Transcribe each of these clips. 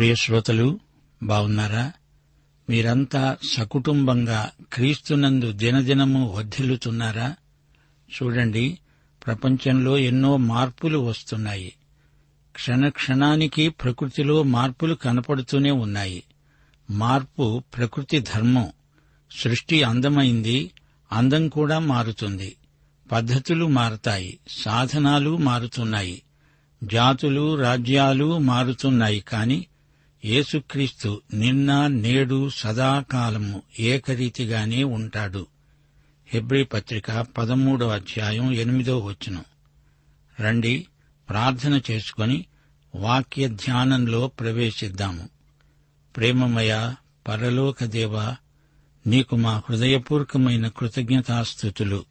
ప్రియ శ్రోతలు బావున్నారా? మీరంతా సకుటుంబంగా క్రీస్తునందు దినదినము వర్ధిల్లుతున్నారా చూడండి ప్రపంచంలో ఎన్నో మార్పులు వస్తున్నాయి. క్షణ క్షణానికి ప్రకృతిలో మార్పులు కనపడుతూనే ఉన్నాయి. మార్పు ప్రకృతి ధర్మం. సృష్టి అందమైంది అందం కూడా మారుతుంది. పద్ధతులు మారతాయి సాధనాలు మారుతున్నాయి. జాతులు రాజ్యాలు మారుతున్నాయి కాని యేసుక్రీస్తు నిన్న నేడు సదాకాలము ఏకరీతిగానే ఉంటాడు. హెబ్రీ పత్రిక పదమూడో అధ్యాయం ఎనిమిదో వచనం. రండి ప్రార్థన చేసుకొని వాక్య ధ్యానంలో ప్రవేశిద్దాము. ప్రేమమయ పరలోక దేవా నీకు మా హృదయపూర్వకమైన కృతజ్ఞతాస్థుతులు.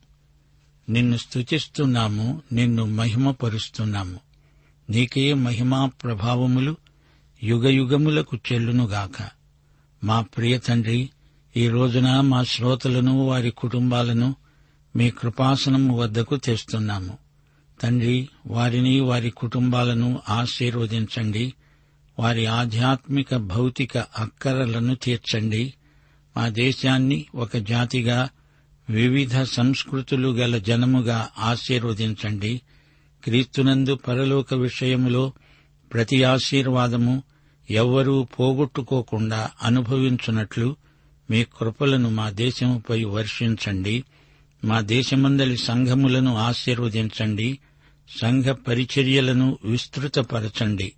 నిన్ను స్తుతిస్తున్నాము నిన్ను మహిమపరుస్తున్నాము. నీకే మహిమా ప్రభావములు యుగయుగములకు చెల్లునుగాక. మా ప్రియ తండ్రి ఈ రోజున మా శ్రోతలను వారి కుటుంబాలను మీ కృపాసనము వద్దకు తెస్తున్నాము. తండ్రి వారిని వారి కుటుంబాలను ఆశీర్వదించండి. వారి ఆధ్యాత్మిక భౌతిక అక్కరలను తీర్చండి. మా దేశాన్ని ఒక జాతిగా వివిధ సంస్కృతులు గల జనముగా ఆశీర్వదించండి. క్రీస్తునందు పరలోక విషయములో ప్రతి ఆశీర్వాదము ఎవ్వరూ పోగొట్టుకోకుండా అనుభవించున్నట్లు మీ కృపలను మా దేశముపై వర్షించండి. మా దేశమందలి సంఘములను ఆశీర్వదించండి. సంఘ పరిచర్యలను విస్తృతపరచండి.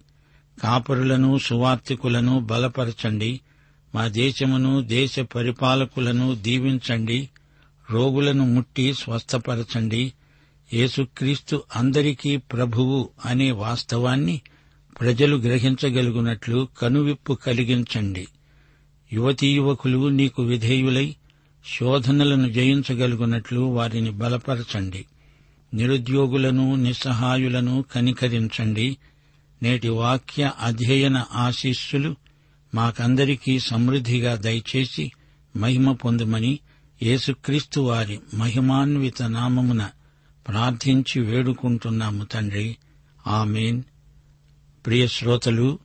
కాపరులను సువార్థికులను బలపరచండి. మా దేశమును దేశ పరిపాలకులను దీవించండి. రోగులను ముట్టి స్వస్థపరచండి. యేసుక్రీస్తు అందరికీ ప్రభువు అనే వాస్తవాన్ని ప్రజలు గ్రహించగలుగునట్లు కనువిప్పు కలిగించండి. యువతీ యువకులు నీకు విధేయులై శోధనలను జయించగలుగునట్లు వారిని బలపరచండి. నిరుద్యోగులను నిస్సహాయులను కనికరించండి. నేటి వాక్య అధ్యయన ఆశీస్సులు మాకందరికీ సమృద్ధిగా దయచేసి మహిమ పొందుమని యేసుక్రీస్తు వారి మహిమాన్విత నామమున ప్రార్థించి వేడుకుంటున్నాము తండ్రి. ఆమెన్. ప్రియ శ్రోతలు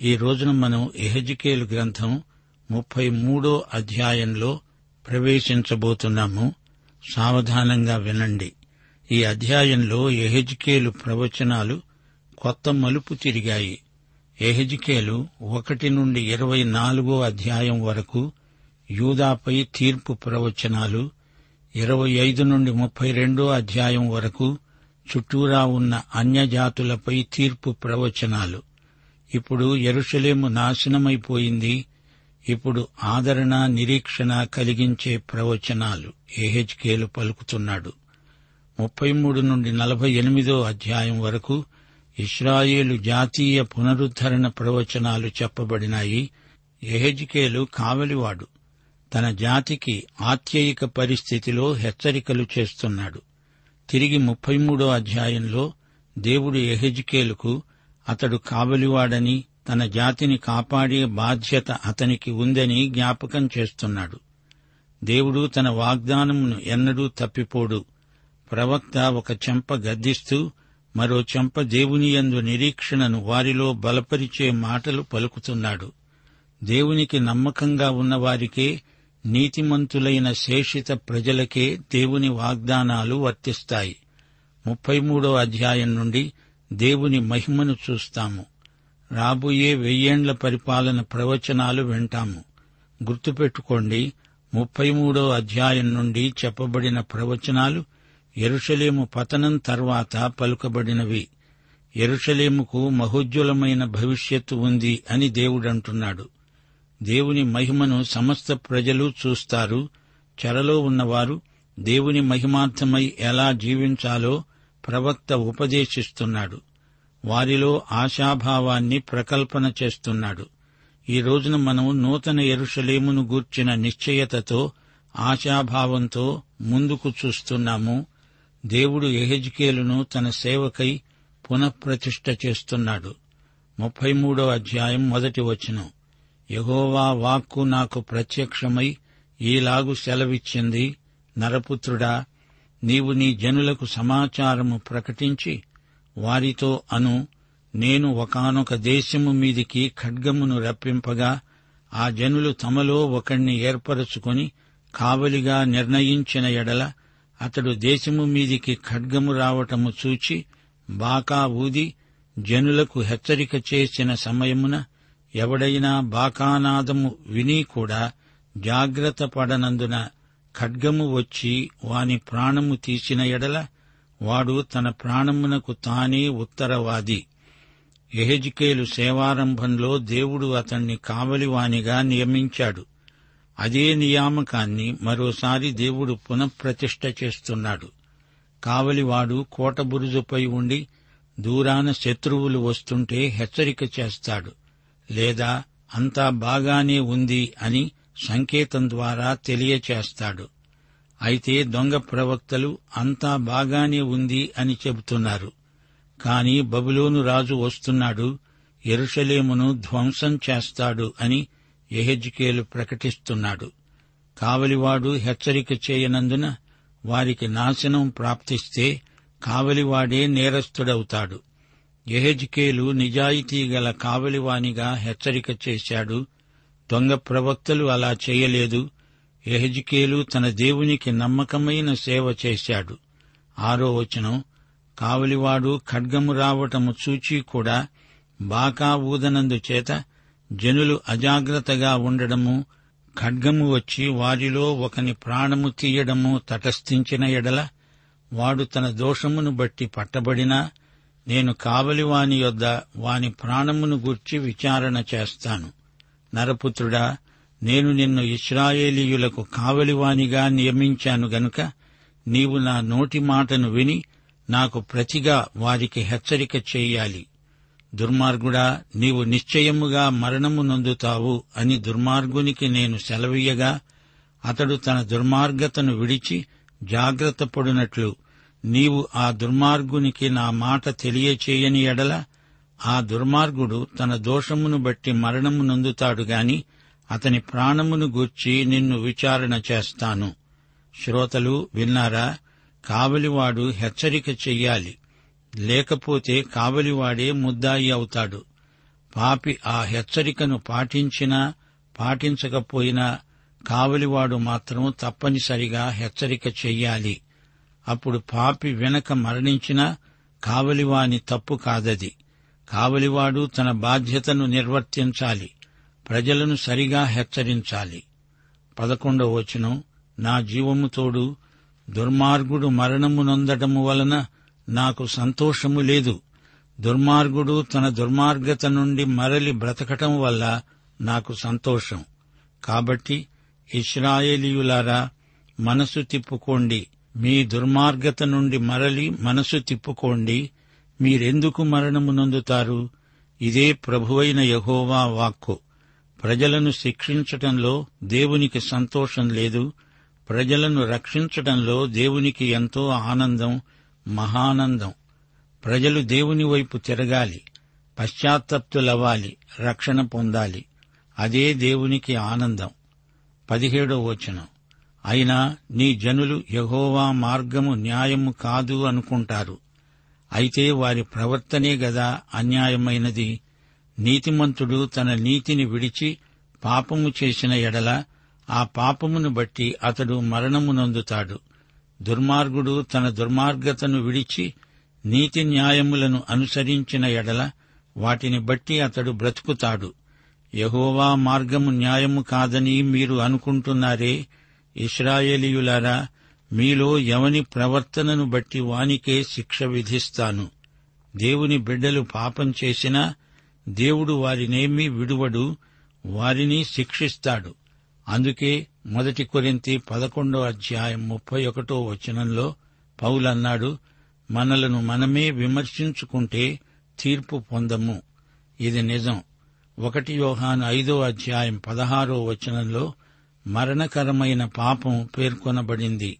ఈ రోజున మనం ఎహెజికేలు గ్రంథం ముప్పై మూడో అధ్యాయంలో ప్రవేశించబోతున్నాము. సావధానంగా వినండి. ఈ అధ్యాయంలో ఎహెజికేలు ప్రవచనాలు కొత్త మలుపు తిరిగాయి. ఎహెజికేలు ఒకటి నుండి ఇరవై నాలుగో అధ్యాయం వరకు యూదాపై తీర్పు ప్రవచనాలు ఇరవై ఐదు నుండి ముప్పై రెండో అధ్యాయం వరకు చుట్టూరా ఉన్న అన్యజాతులపై తీర్పు ప్రవచనాలు. ఇప్పుడు ఎరుషలేము నాశనమైపోయింది. ఇప్పుడు ఆదరణ నిరీక్షణ కలిగించే ప్రవచనాలు ఏహెచ్కేలు పలుకుతున్నాడు. ముప్పై మూడు నుండి నలభై ఎనిమిదో అధ్యాయం వరకు ఇస్రాయేలు జాతీయ పునరుద్ధరణ ప్రవచనాలు చెప్పబడినాయి. ఎహెజ్కేలు కావలివాడు. తన జాతికి ఆత్యయిక పరిస్థితిలో హెచ్చరికలు చేస్తున్నాడు. తిరిగి ముప్పై మూడో అధ్యాయంలో దేవుడు ఎహెజ్కేలుకు అతడు కావలివాడని తన జాతిని కాపాడే బాధ్యత అతనికి ఉందని జ్ఞాపకం చేస్తున్నాడు. దేవుడు తన వాగ్దానమును ఎన్నడూ తప్పిపోడు. ప్రవక్త ఒక చెంప గద్దిస్తూ మరో చెంప దేవుని యందు నిరీక్షణను వారిలో బలపరిచే మాటలు పలుకుతున్నాడు. దేవునికి నమ్మకంగా ఉన్నవారికే నీతిమంతులైన శేషిత ప్రజలకే దేవుని వాగ్దానాలు వర్తిస్తాయి. ముప్పై మూడో అధ్యాయం నుండి దేవుని మహిమను చూస్తాము. రాబోయే వెయ్యేండ్ల పరిపాలన ప్రవచనాలు వింటాము. గుర్తుపెట్టుకోండి ముప్పై మూడో అధ్యాయం నుండి చెప్పబడిన ప్రవచనాలు ఎరుషలేము పతనం తర్వాత పలుకబడినవి. ఎరుషలేముకు మహోజ్వలమైన భవిష్యత్తు ఉంది అని దేవుడంటున్నాడు. దేవుని మహిమను సమస్త ప్రజలు చూస్తారు. చెరలో ఉన్నవారు దేవుని మహిమార్థమై ఎలా జీవించాలో ప్రవక్త ఉపదేశిస్తున్నాడు. వారిలో ఆశాభావాన్ని ప్రకల్పన చేస్తున్నాడు. ఈ రోజున మనం నూతన ఎరుషలేమును గూర్చిన నిశ్చయతతో ఆశాభావంతో ముందుకు చూస్తున్నాము. దేవుడు ఎహెజ్కేలును తన సేవకై పునఃప్రతిష్ఠ చేస్తున్నాడు. ముప్పై మూడో అధ్యాయం మొదటి వచనం. యహోవా వాక్కు నాకు ప్రత్యక్షమై ఈలాగు సెలవిచ్చింది. నరపుత్రుడా నీవు నీ జనులకు సమాచారము ప్రకటించి వారితో అను. నేను ఒకానొక దేశము మీదికి ఖడ్గమును రప్పింపగా ఆ జనులు తమలో ఒకణ్ణి ఏర్పరచుకొని కావలిగా నిర్ణయించిన ఎడల అతడు దేశము మీదికి ఖడ్గము రావటము చూచి బాకా ఊది జనులకు హెచ్చరిక చేసిన సమయమున ఎవడైనా బాకానాదము విని కూడా జాగ్రత్త పడనందున ఖడ్గము వచ్చి వాని ప్రాణము తీసిన ఎడల వాడు తన ప్రాణమునకు తానే ఉత్తరవాది. ఎహెజికేలు సేవారంభంలో దేవుడు అతణ్ణి కావలివానిగా నియమించాడు. అదే నియామకాన్ని మరోసారి దేవుడు పునఃప్రతిష్ఠ చేస్తున్నాడు. కావలివాడు కోటబురుజుపై ఉండి దూరాన శత్రువులు వస్తుంటే హెచ్చరిక చేస్తాడు. లేదా అంతా బాగానే ఉంది అని సంకేతం ద్వారా తెలియచేస్తాడు. అయితే దొంగ ప్రవక్తలు అంతా బాగానే ఉంది అని చెబుతున్నారు. కాని బబులోను రాజు వస్తున్నాడు ఎరుషలేమును ధ్వంసం చేస్తాడు అని ఎహెజ్కేలు ప్రకటిస్తున్నాడు. కావలివాడు హెచ్చరిక చేయనందున వారికి నాశనం ప్రాప్తిస్తే కావలివాడే నేరస్తుడవుతాడు. ఎహెజ్కేలు నిజాయితీ గల కావలివానిగా హెచ్చరిక చేశాడు. దొంగ ప్రవక్తలు అలా చేయలేదు. ఎహెజ్కేలు తన దేవునికి నమ్మకమైన సేవ చేశాడు. ఆరో వచనం. కావలివాడు ఖడ్గము రావటము చూచి కూడా బాకా ఊదనందు చేత జనులు అజాగ్రత్తగా ఉండడము ఖడ్గము వచ్చి వారిలో ఒకని ప్రాణము తీయడము తటస్థించిన ఎడల వాడు తన దోషమును బట్టి పట్టబడినా నేను కావలివాని యొద్ద వాని ప్రాణమును గూర్చి విచారణ చేస్తాను. నరపుత్రుడా నేను నిన్ను ఇస్రాయేలీయులకు కావలివానిగా నియమించాను గనుక నీవు నా నోటి మాటను విని నాకు ప్రతిగా వారికి హెచ్చరిక చేయాలి. దుర్మార్గుడా నీవు నిశ్చయముగా మరణము నొందుతావు అని దుర్మార్గునికి నేను సెలవీయగా అతడు తన దుర్మార్గతను విడిచి జాగ్రత్త పడునట్లు నీవు ఆ దుర్మార్గునికి నా మాట తెలియచేయని ఎడల ఆ దుర్మార్గుడు తన దోషమును బట్టి మరణము నొందుతాడు గాని అతని ప్రాణమును గూర్చి నిన్ను విచారణ చేస్తాను. శ్రోతలు విన్నారా? కావలివాడు హెచ్చరిక చెయ్యాలి. లేకపోతే కావలివాడే ముద్దాయి అవుతాడు. పాపి ఆ హెచ్చరికను పాటించినా పాటించకపోయినా కావలివాడు మాత్రం తప్పనిసరిగా హెచ్చరిక చెయ్యాలి. అప్పుడు పాపి వెనక మరణించినా కావలివాని తప్పు కాదది. కావలివాడు తన బాధ్యతను నిర్వర్తించాలి. ప్రజలను సరిగా హెచ్చరించాలి. పదకొండవ వచనం నా జీవము తోడు దుర్మార్గుడు మరణము నొందటము వలన నాకు సంతోషము లేదు. దుర్మార్గుడు తన దుర్మార్గత నుండి మరలి బ్రతకటం వల్ల నాకు సంతోషం. కాబట్టి ఇస్రాయేలీయులారా మనసు తిప్పుకోండి. మీ దుర్మార్గత నుండి మరలి మనసు తిప్పుకోండి. మీరెందుకు మరణము నందుతారు? ఇదే ప్రభువైన యహోవా వాక్కు. ప్రజలను శిక్షించటంలో దేవునికి సంతోషం లేదు. ప్రజలను రక్షించటంలో దేవునికి ఎంతో ఆనందం మహానందం. ప్రజలు దేవుని వైపు తిరగాలి. పశ్చాత్తప్తులవ్వాలి రక్షణ పొందాలి. అదే దేవునికి ఆనందం. పదిహేడో వచనం. అయినా నీ జనులు యహోవా మార్గము న్యాయము కాదు అనుకుంటారు. అయితే వారి ప్రవర్తనే గదా అన్యాయమైనది. నీతిమంతుడు తన నీతిని విడిచి పాపము చేసిన ఎడల ఆ పాపమును బట్టి అతడు మరణము నొందుతాడు. దుర్మార్గుడు తన దుర్మార్గతను విడిచి నీతి న్యాయములను అనుసరించిన ఎడల వాటిని బట్టి అతడు బ్రతుకుతాడు. యహోవా మార్గము న్యాయము కాదని మీరు అనుకుంటున్నారే? ఇస్రాయేలీయులారా మీలో ఎవని ప్రవర్తనను బట్టి వానికే శిక్ష విధిస్తాను. దేవుని బిడ్డలు పాపం చేసినా దేవుడు వారినేమీ విడువడు వారిని శిక్షిస్తాడు. అందుకే మొదటి కొరింతి పదకొండో అధ్యాయం ముప్పై ఒకటో వచనంలో పౌలన్నాడు మనలను మనమే విమర్శించుకుంటే తీర్పు పొందము. ఇది నిజం. ఒకటి యోహాను ఐదో అధ్యాయం పదహారో వచనంలో మరణకరమైన పాపం పేర్కొనబడింది.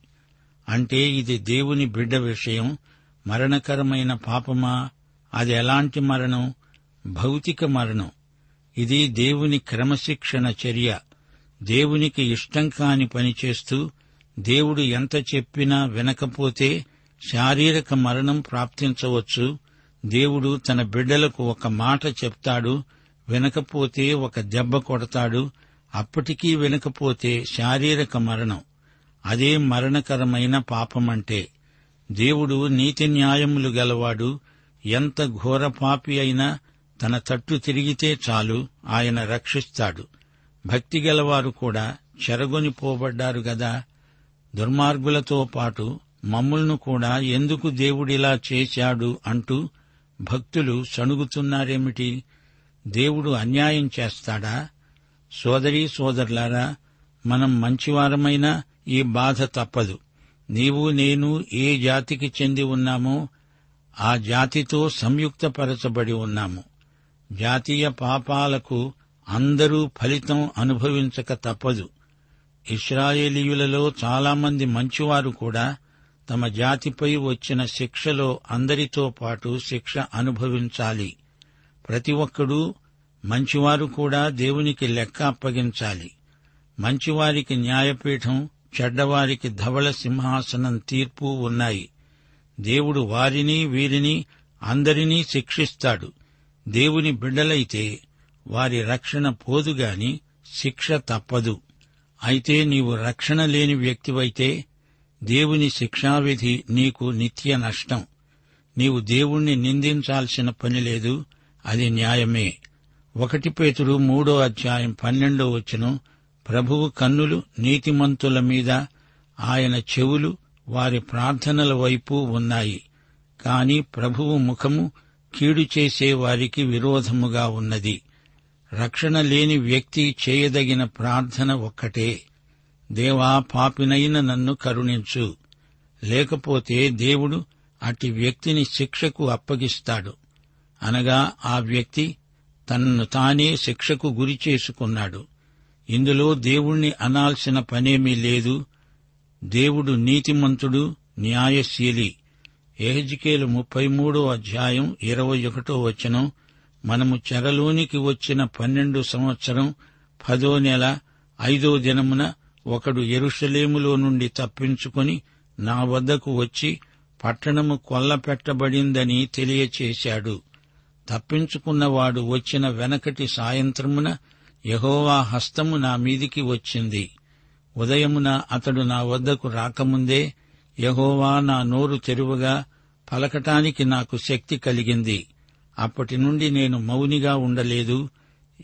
అంటే ఇది దేవుని బిడ్డ విషయం. మరణకరమైన పాపమా? అది ఎలాంటి మరణం? భౌతిక మరణం. ఇది దేవుని క్రమశిక్షణ చర్య. దేవునికి ఇష్టం కాని పని చేస్తూ దేవుడు ఎంత చెప్పినా వినకపోతే శారీరక మరణం ప్రాప్తించవచ్చు. దేవుడు తన బిడ్డలకు ఒక మాట చెప్తాడు వినకపోతే ఒక దెబ్బ కొడతాడు అప్పటికీ వినకపోతే శారీరక మరణం. అదే మరణకరమైన పాపమంటే దేవుడు నీతి న్యాయములు గలవాడు ఎంత ఘోర పాపి అయినా తన తట్టు తిరిగితే చాలు ఆయన రక్షిస్తాడు. భక్తి గలవారు కూడా చెరగొని పోబడ్డారు గదా. దుర్మార్గులతో పాటు మమ్ములను కూడా ఎందుకు దేవుడిలా చేశాడు అంటూ భక్తులు సణుగుతున్నారేమిటి? దేవుడు అన్యాయం చేస్తాడా? సోదరీ సోదరులారా మనం మంచివారమైనా ఈ బాధ తప్పదు. నీవు నేను ఏ జాతికి చెంది ఉన్నామో ఆ జాతితో సంయుక్తపరచబడి ఉన్నాము. జాతీయ పాపాలకు అందరూ ఫలితం అనుభవించక తప్పదు. ఇస్రాయేలీయులలో చాలామంది మంచివారు కూడా తమ జాతిపై వచ్చిన శిక్షలో అందరితో పాటు శిక్ష అనుభవించాలి. ప్రతి ఒక్కడూ మంచివారు కూడా దేవునికి లెక్క అప్పగించాలి. మంచివారికి న్యాయపీఠం చెడ్డవారికి ధవళ సింహాసనం తీర్పు ఉన్నాయి. దేవుడు వారిని వీరిని అందరినీ శిక్షిస్తాడు. దేవుని బిడ్డలైతే వారి రక్షణ పోదుగాని శిక్ష తప్పదు. అయితే నీవు రక్షణ లేని వ్యక్తివైతే దేవుని శిక్షావిధి నీకు నిత్య నష్టం. నీవు దేవుణ్ణి నిందించాల్సిన పని లేదు అది న్యాయమే. ఒకటి పేతుడు మూడో అధ్యాయం పన్నెండో వచ్చును ప్రభువు కన్నులు నీతిమంతుల మీద ఆయన చెవులు వారి ప్రార్థనల వైపు ఉన్నాయి. కాని ప్రభువు ముఖము కీడు చేసే వారికి విరోధముగా ఉన్నది. రక్షణ లేని వ్యక్తి చేయదగిన ప్రార్థన ఒక్కటే. దేవా పాపినైన నన్ను కరుణించు. లేకపోతే దేవుడు అట్టి వ్యక్తిని శిక్షకు అప్పగిస్తాడు. అనగా ఆ వ్యక్తి తనను తానే శిక్షకు గురి చేసుకున్నాడు. ఇందులో దేవుణ్ణి అనాల్సిన పనేమీ లేదు. దేవుడు నీతిమంతుడు న్యాయశీలి. ఎహెజ్కేలు ముప్పై మూడో అధ్యాయం ఇరవై ఒకటో వచనం. మనము చెరలోనికి వచ్చిన పన్నెండు సంవత్సరం పదో నెల ఐదో దినమున ఒకడు ఎరుషలేములో నుండి తప్పించుకొని నా వద్దకు వచ్చి పట్టణము కొల్లపెట్టబడిందని తెలియచేశాడు. తప్పించుకున్నవాడు వచ్చిన వెనకటి సాయంత్రమున యహోవా హస్తము నా మీదికి వచ్చింది. ఉదయమున అతడు నా వద్దకు రాకముందే యహోవా నా నోరు తెరువగా పలకటానికి నాకు శక్తి కలిగింది. అప్పటి నుండి నేను మౌనిగా ఉండలేదు.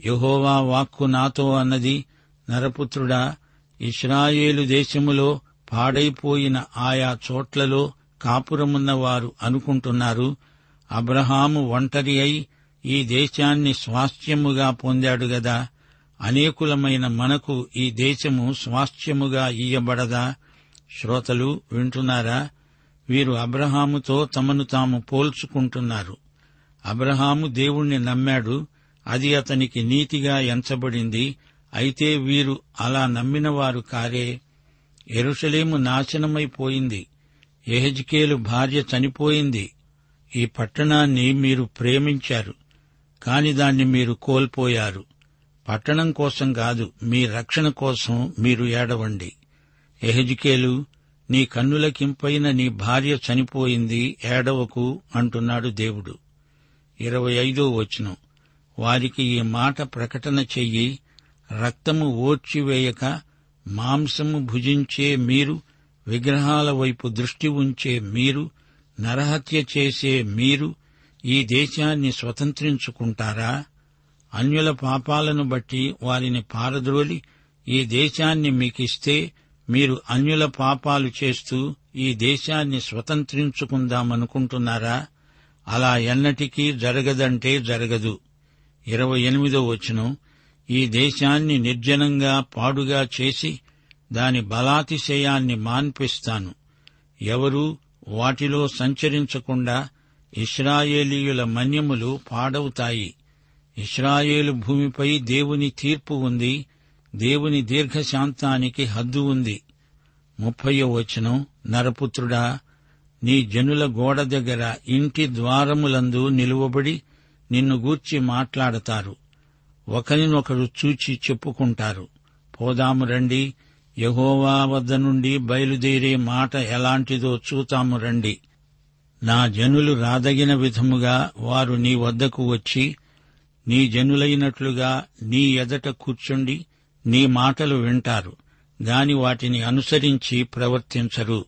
యహోవా వాక్కు నాతో అన్నది నరపుత్రుడా ఇస్రాయేలు దేశములో పాడైపోయిన ఆయా చోట్లలో కాపురమున్న వారు అనుకుంటున్నారు. అబ్రహాము ఒంటరి అయి ఈ దేశాన్ని స్వాస్థ్యముగా పొందాడు గదా. అనేకులమైన మనకు ఈ దేశము స్వాస్థ్యముగా ఇయ్యబడదా? శ్రోతలు వింటున్నారా? వీరు అబ్రహాముతో తమను తాము పోల్చుకుంటున్నారు. అబ్రహాము దేవుణ్ణి నమ్మాడు. అది అతనికి నీతిగా ఎంచబడింది. అయితే వీరు అలా నమ్మినవారు కారే? ఎరుషలేము నాశనమైపోయింది. ఎహెజ్కేలు భార్య చనిపోయింది. ఈ పట్టణాన్ని మీరు ప్రేమించారు కాని దాన్ని మీరు కోల్పోయారు. పట్టణం కోసం కాదు మీ రక్షణ కోసం మీరు ఏడవండి. ఎహజికేలు నీ కన్నులకింపైన నీ భార్య చనిపోయింది ఏడవకు అంటున్నాడు దేవుడు. ఇరవై ఐదో వచనం. వారికి ఈ మాట ప్రకటన చెయ్యి రక్తము ఓడ్చివేయక మాంసము భుజించే మీరు విగ్రహాల వైపు దృష్టి ఉంచే మీరు నరహత్య చేసే మీరు ఈ దేశాన్ని స్వతంత్రించుకుంటారా? అన్యుల పాపాలను బట్టి వారిని పారద్రోలి ఈ దేశాన్ని మీకిస్తే మీరు అన్యుల పాపాలు చేస్తూ ఈ దేశాన్ని స్వతంత్రించుకుందామనుకుంటున్నారా? అలా ఎన్నటికీ జరగదంటే జరగదు. ఇరవై ఎనిమిదో వచనం. ఈ దేశాన్ని నిర్జనంగా పాడుగా చేసి దాని బలాతిశయాన్ని మాన్పిస్తాను. ఎవరూ వాటిలో సంచరించకుండా ఇస్రాయేలీయుల మన్యములు పాడవుతాయి. ఇస్రాయేలు భూమిపై దేవుని తీర్పు ఉంది. దేవుని దీర్ఘశాంతానికి హద్దు ఉంది. ముప్పయో వచనం నరపుత్రుడా నీ జనుల గోడ దగ్గర ఇంటి ద్వారములందు నిలువబడి నిన్ను గూర్చి మాట్లాడతారు. ఒకరినొకరు చూచి చెప్పుకుంటారు. పోదాము రండి. యహోవా వద్ద నుండి బయలుదేరే మాట ఎలాంటిదో చూతాము రండి. నా జనులు రాదగిన విధముగా వారు నీ వద్దకు వచ్చి నీ జనులైనట్లుగా నీ ఎదట కూర్చుండి నీ మాటలు వింటారు. గాని వాటిని అనుసరించి ప్రవర్తించరు.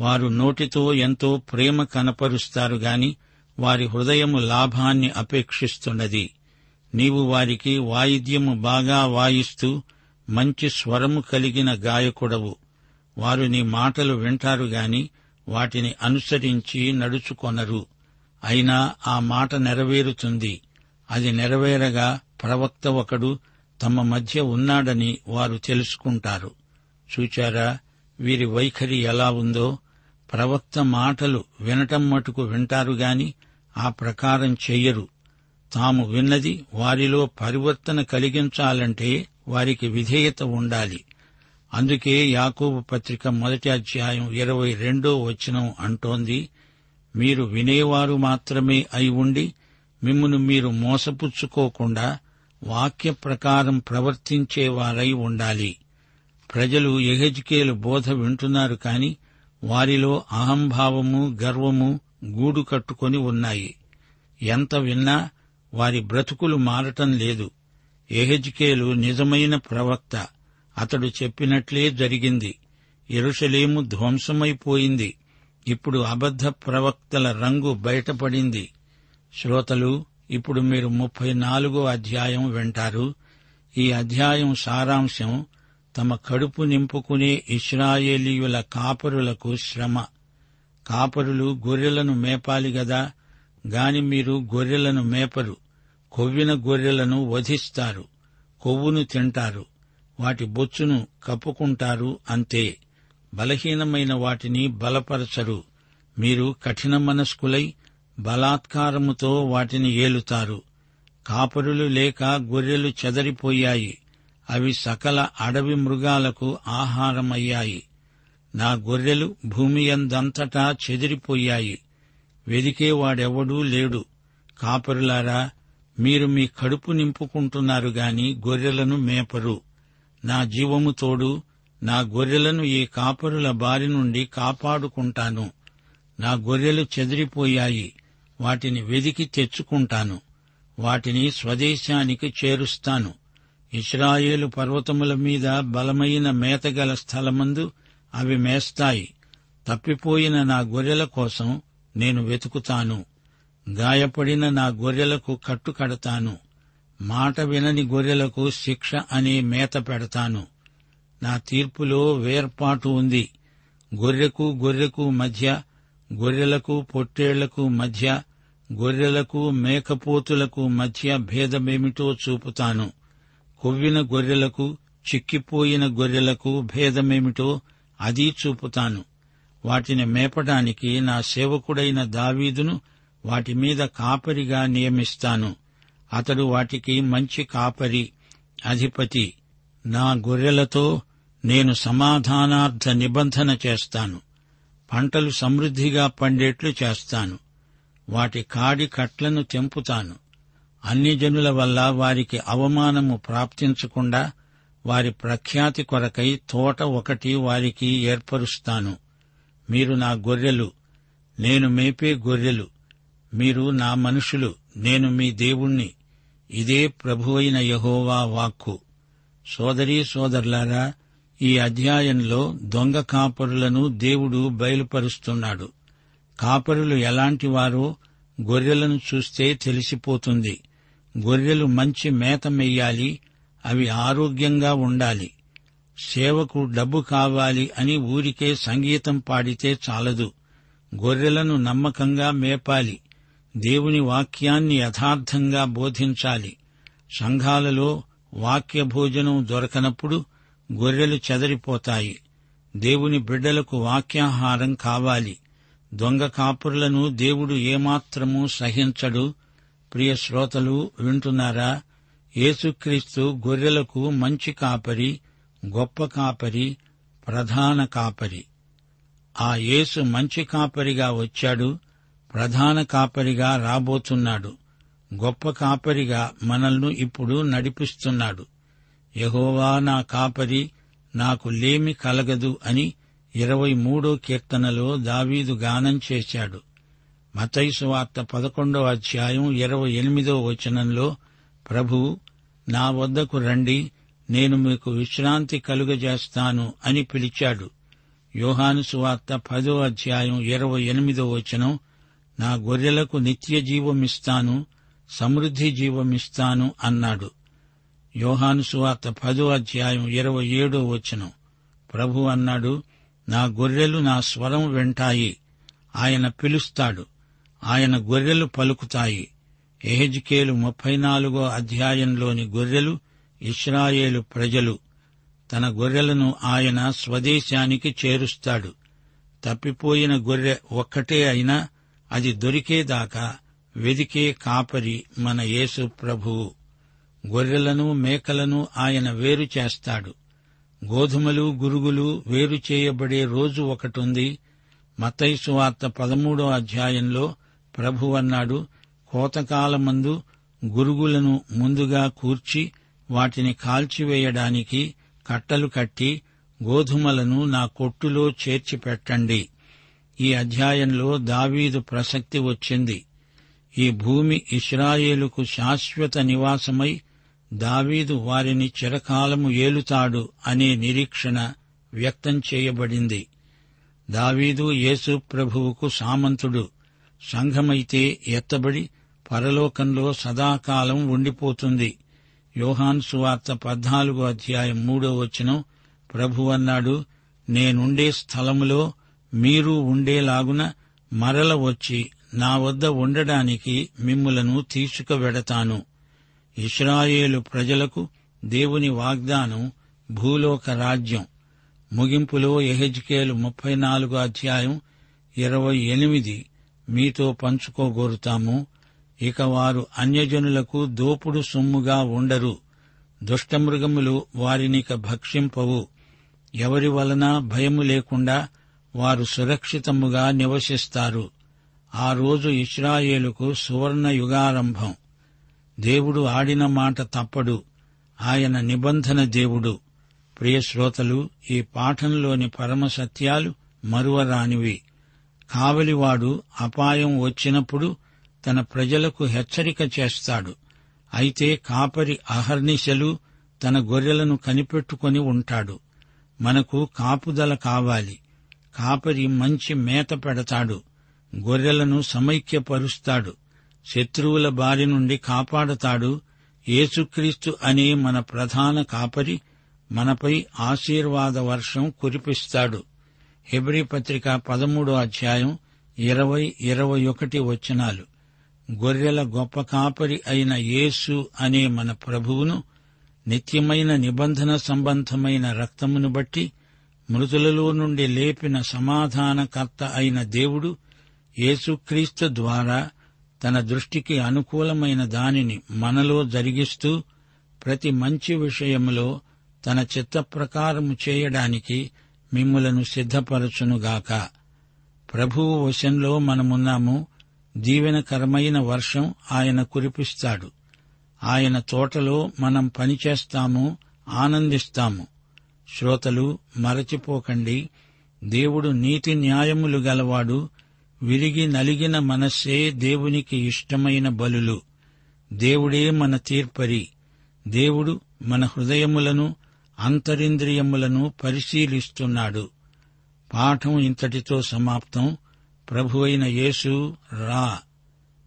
వారు నోటితో ఎంతో ప్రేమ కనపరుస్తారు గాని వారి హృదయము లాభాన్ని అపేక్షిస్తున్నది. నీవు వారికి వాయిద్యము బాగా వాయిస్తూ మంచి స్వరము కలిగిన గాయకుడవు. వారు నీ మాటలు వింటారు గాని వాటిని అనుసరించి నడుచుకొనరు. అయినా ఆ మాట నెరవేరుతుంది. అది నెరవేరగా ప్రవక్త ఒకడు తమ మధ్య ఉన్నాడని వారు తెలుసుకుంటారు. చూచారా వీరి వైఖరి ఎలా ఉందో? ప్రవక్త మాటలు వినటం మటుకు వింటారు గాని ఆ ప్రకారం చెయ్యరు. తాము విన్నది వారిలో పరివర్తన కలిగించాలంటే వారికి విధేయత ఉండాలి. అందుకే యాకూబు పత్రిక మొదటి అధ్యాయం ఇరవై రెండో వచనం అంటోంది మీరు వినేవారు మాత్రమే అయి ఉండి మిమ్మను మీరు మోసపుచ్చుకోకుండా వాక్య ప్రకారం ప్రవర్తించేవారై ఉండాలి. ప్రజలు ఎహెజ్కేలు బోధ వింటున్నారు కాని వారిలో అహంభావము గర్వము గూడు కట్టుకొని ఉన్నాయి. ఎంత విన్నా వారి బ్రతుకులు మారటం లేదు. ఎహెజ్కేలు నిజమైన ప్రవక్త. అతడు చెప్పినట్లే జరిగింది. ఎరుషలేము ధ్వంసమైపోయింది. ఇప్పుడు అబద్ధ ప్రవక్తల రంగు బయటపడింది. శ్రోతలు ఇప్పుడు మీరు ముప్పై నాలుగో అధ్యాయం వింటారు. ఈ అధ్యాయం సారాంశం తమ కడుపు నింపుకునే ఇస్రాయేలీయుల కాపరులకు శ్రమ. కాపరులు గొర్రెలను మేపాలి గదా గాని మీరు గొర్రెలను మేపరు. కొవ్విన గొర్రెలను వధిస్తారు. కొవ్వును తింటారు. వాటి బొచ్చును కప్పుకుంటారు అంతే. బలహీనమైన వాటిని బలపరచరు. మీరు కఠిన మనస్కులై బలాత్కారముతో వాటిని ఏలుతారు. కాపరులు లేక గొర్రెలు చెదరిపోయాయి. అవి సకల అడవి మృగాలకు ఆహారమయ్యాయి. నా గొర్రెలు భూమి అందంతటా చెదిరిపోయాయి. వెదికేవాడెవడూ లేడు. కాపరులారా మీరు మీ కడుపు నింపుకుంటున్నారు గాని గొర్రెలను మేపరు. నా జీవము తోడు నా గొర్రెలను ఈ కాపరుల బారి నుండి కాపాడుకుంటాను. నా గొర్రెలు చెదిరిపోయాయి. వాటిని వెదికి తెచ్చుకుంటాను. వాటిని స్వదేశానికి చేరుస్తాను. ఇస్రాయేలు పర్వతముల మీద బలమైన మేతగల స్థలమందు అవి మేస్తాయి. తప్పిపోయిన నా గొర్రెల కోసం నేను వెతుకుతాను. గాయపడిన నా గొర్రెలకు కట్టు కడతాను. మాట వినని గొర్రెలకు శిక్ష అనే మేత పెడతాను. నా తీర్పులో వేర్పాటు ఉంది. గొర్రెకు గొర్రెకు మధ్య గొర్రెలకు పొట్టేళ్ళకు మధ్య గొర్రెలకు మేకపోతులకు మధ్య భేదమేమిటో చూపుతాను. కొవ్విన గొర్రెలకు చిక్కిపోయిన గొర్రెలకు భేదమేమిటో అది చూపుతాను. వాటిని మేపడానికి నా సేవకుడైన దావీదును వాటి మీద కాపరిగా నియమిస్తాను. అతడు వాటికి మంచి కాపరి అధిపతి. నా గొర్రెలతో నేను సమాధానార్థ నిబంధన చేస్తాను. పంటలు సమృద్ధిగా పండేట్లు చేస్తాను. వాటి కాడి కట్లను తెంపుతాను. అన్ని జనుల వల్ల వారికి అవమానము ప్రాప్తించకుండా వారి ప్రఖ్యాతి కొరకై తోట ఒకటి వారికి ఏర్పరుస్తాను. మీరు నా గొర్రెలు నేను మేపే గొర్రెలు. మీరు నా మనుషులు నేను మీ దేవుణ్ణి. ఇదే ప్రభువైన యహోవా వాక్కు. సోదరీ సోదరులారా ఈ అధ్యాయంలో దొంగ కాపరులను దేవుడు బయలుపరుస్తున్నాడు. కాపరులు ఎలాంటివారో గొర్రెలను చూస్తే తెలిసిపోతుంది. గొర్రెలు మంచి మేత మెయ్యాలి అవి ఆరోగ్యంగా ఉండాలి. సేవకు డబ్బు కావాలి అని ఊరికే సంగీతం పాడితే చాలదు. గొర్రెలను నమ్మకంగా మేపాలి. దేవుని వాక్యాన్ని యథార్థంగా బోధించాలి. సంఘాలలో వాక్య భోజనం దొరకనప్పుడు గొర్రెలు చెదరిపోతాయి. దేవుని బిడ్డలకు వాక్యాహారం కావాలి. దొంగ కాపురులను దేవుడు ఏమాత్రమూ సహించడు. ప్రియ శ్రోతలు వింటున్నారా? యేసుక్రీస్తు గొర్రెలకు మంచి కాపరి గొప్ప కాపరి ప్రధాన కాపరి. ఆ యేసు మంచి కాపరిగా వచ్చాడు. ప్రధాన కాపరిగా రాబోతున్నాడు. గొప్ప కాపరిగా మనల్ని ఇప్పుడు నడిపిస్తున్నాడు. యహోవా నా కాపరి నాకు లేమి కలగదు అని ఇరవై మూడో కీర్తనలో దావీదు గానం చేశాడు. మతైసు వార్త పదకొండో అధ్యాయం ఇరవై ఎనిమిదో వచనంలో ప్రభు నా వద్దకు రండి నేను మీకు విశ్రాంతి కలుగజేస్తాను అని పిలిచాడు. యోహాను సువార్త పదో అధ్యాయం ఇరవై ఎనిమిదో వచనం నా గొర్రెలకు నిత్య జీవమిస్తాను సమృద్ధి జీవమిస్తాను అన్నాడు. యోహాను సువార్త పదో అధ్యాయం ఇరవై ఏడో వచనం. ప్రభు అన్నాడు నా గొర్రెలు నా స్వరం వింటాయి ఆయన పిలుస్తాడు ఆయన గొర్రెలు పలుకుతాయి. ఎహెజ్కేలు ముప్పై నాలుగో అధ్యాయంలోని గొర్రెలు ఇస్రాయేలు ప్రజలు. తన గొర్రెలను ఆయన స్వదేశానికి చేరుస్తాడు. తప్పిపోయిన గొర్రె ఒక్కటే అయినా అది దొరికేదాకా వెదికే కాపరి మన యేసు ప్రభువు గొర్రెలను మేకలను ఆయన వేరు చేస్తాడు. గోధుమలు గురుగులు వేరు చేయబడే రోజు ఒకటుంది. మతైసు వార్త పదమూడో అధ్యాయంలో ప్రభు అన్నాడు కోతకాలమందు గురుగులను ముందుగా కూర్చి వాటిని కాల్చివేయడానికి కట్టలు కట్టి గోధుమలను నా కొట్టులో చేర్చిపెట్టండి. ఈ అధ్యాయంలో దావీదు ప్రసక్తి వచ్చింది. ఈ భూమి ఇస్రాయేలుకు శాశ్వత నివాసమై దావీదు వారిని చిరకాలము ఏలుతాడు అనే నిరీక్షణ వ్యక్తం చేయబడింది. దావీదు యేసు ప్రభువుకు సామంతుడు. సంఘమైతే ఎత్తబడి పరలోకంలో సదాకాలం ఉండిపోతుంది. యోహాన్ సువార్త పద్నాలుగో అధ్యాయం మూడో వచనం ప్రభు అన్నాడు నేనుండే స్థలములో మీరు ఉండేలాగున మరల వచ్చి నా వద్ద ఉండడానికి మిమ్ములను తీసుకువెడతాను. ఇస్రాయేలు ప్రజలకు దేవుని వాగ్దానం భూలోక రాజ్యం. ముగింపులో ఎహెజ్కేలు ముప్పై నాలుగు అధ్యాయం ఇరవై ఎనిమిది మీతో పంచుకోగోరుతాము. ఇక వారు అన్యజనులకు దోపుడు సొమ్ముగా ఉండరు. దుష్టమృగములు వారినిక భక్షింపవు. ఎవరి వలన భయము లేకుండా వారు సురక్షితముగా నివసిస్తారు. ఆ రోజు ఇస్రాయేలుకు సువర్ణ యుగారంభం. దేవుడు ఆడిన మాట తప్పడు. ఆయన నిబంధన దేవుడు. ప్రియ శ్రోతలు ఈ పాఠంలోని పరమ సత్యాలు మరువరానివి. కావలివాడు అపాయం వచ్చినప్పుడు తన ప్రజలకు హెచ్చరిక చేస్తాడు. అయితే కాపరి అహర్నిశలు తన గొర్రెలను కనిపెట్టుకొని ఉంటాడు. మనకు కాపుదల కావాలి. కాపరి మంచి మేత పెడతాడు. గొర్రెలను సమైక్యపరుస్తాడు. శత్రువుల బారి నుండి కాపాడతాడు. యేసుక్రీస్తు అనే మన ప్రధాన కాపరి మనపై ఆశీర్వాద వర్షం కురిపిస్తాడు. హెబ్రీ పత్రిక పదమూడో అధ్యాయం ఇరవై ఇరవై ఒకటి వచనాలు. గొర్రెల గొప్ప కాపరి అయిన యేసు అనే మన ప్రభువును నిత్యమైన నిబంధన సంబంధమైన రక్తమును బట్టి మృతులలో నుండి లేపిన సమాధానకర్త అయిన దేవుడు యేసుక్రీస్తు ద్వారా తన దృష్టికి అనుకూలమైన దానిని మనలో జరిగిస్తూ ప్రతి మంచి విషయములో తన చిత్త ప్రకారము చేయడానికి మిమ్ములను సిద్ధపరచునుగాక. ప్రభువు వశంలో మనమున్నాము. దీవెనకరమైన వర్షం ఆయన కురిపిస్తాడు. ఆయన తోటలో మనం పనిచేస్తాము ఆనందిస్తాము. శ్రోతలు మరచిపోకండి. దేవుడు నీతి న్యాయములు గలవాడు విరిగి నలిగిన మనస్సే దేవునికి ఇష్టమైన బలులు. దేవుడే మన తీర్పరి. దేవుడు మన హృదయములను అంతరింద్రియములను పరిశీలిస్తున్నాడు. పాఠం ఇంతటితో సమాప్తం. ప్రభువైన యేసు రా.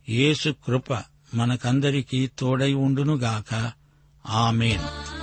యేసు కృప మనకందరికీ తోడై ఉండునుగాక. ఆమెన్.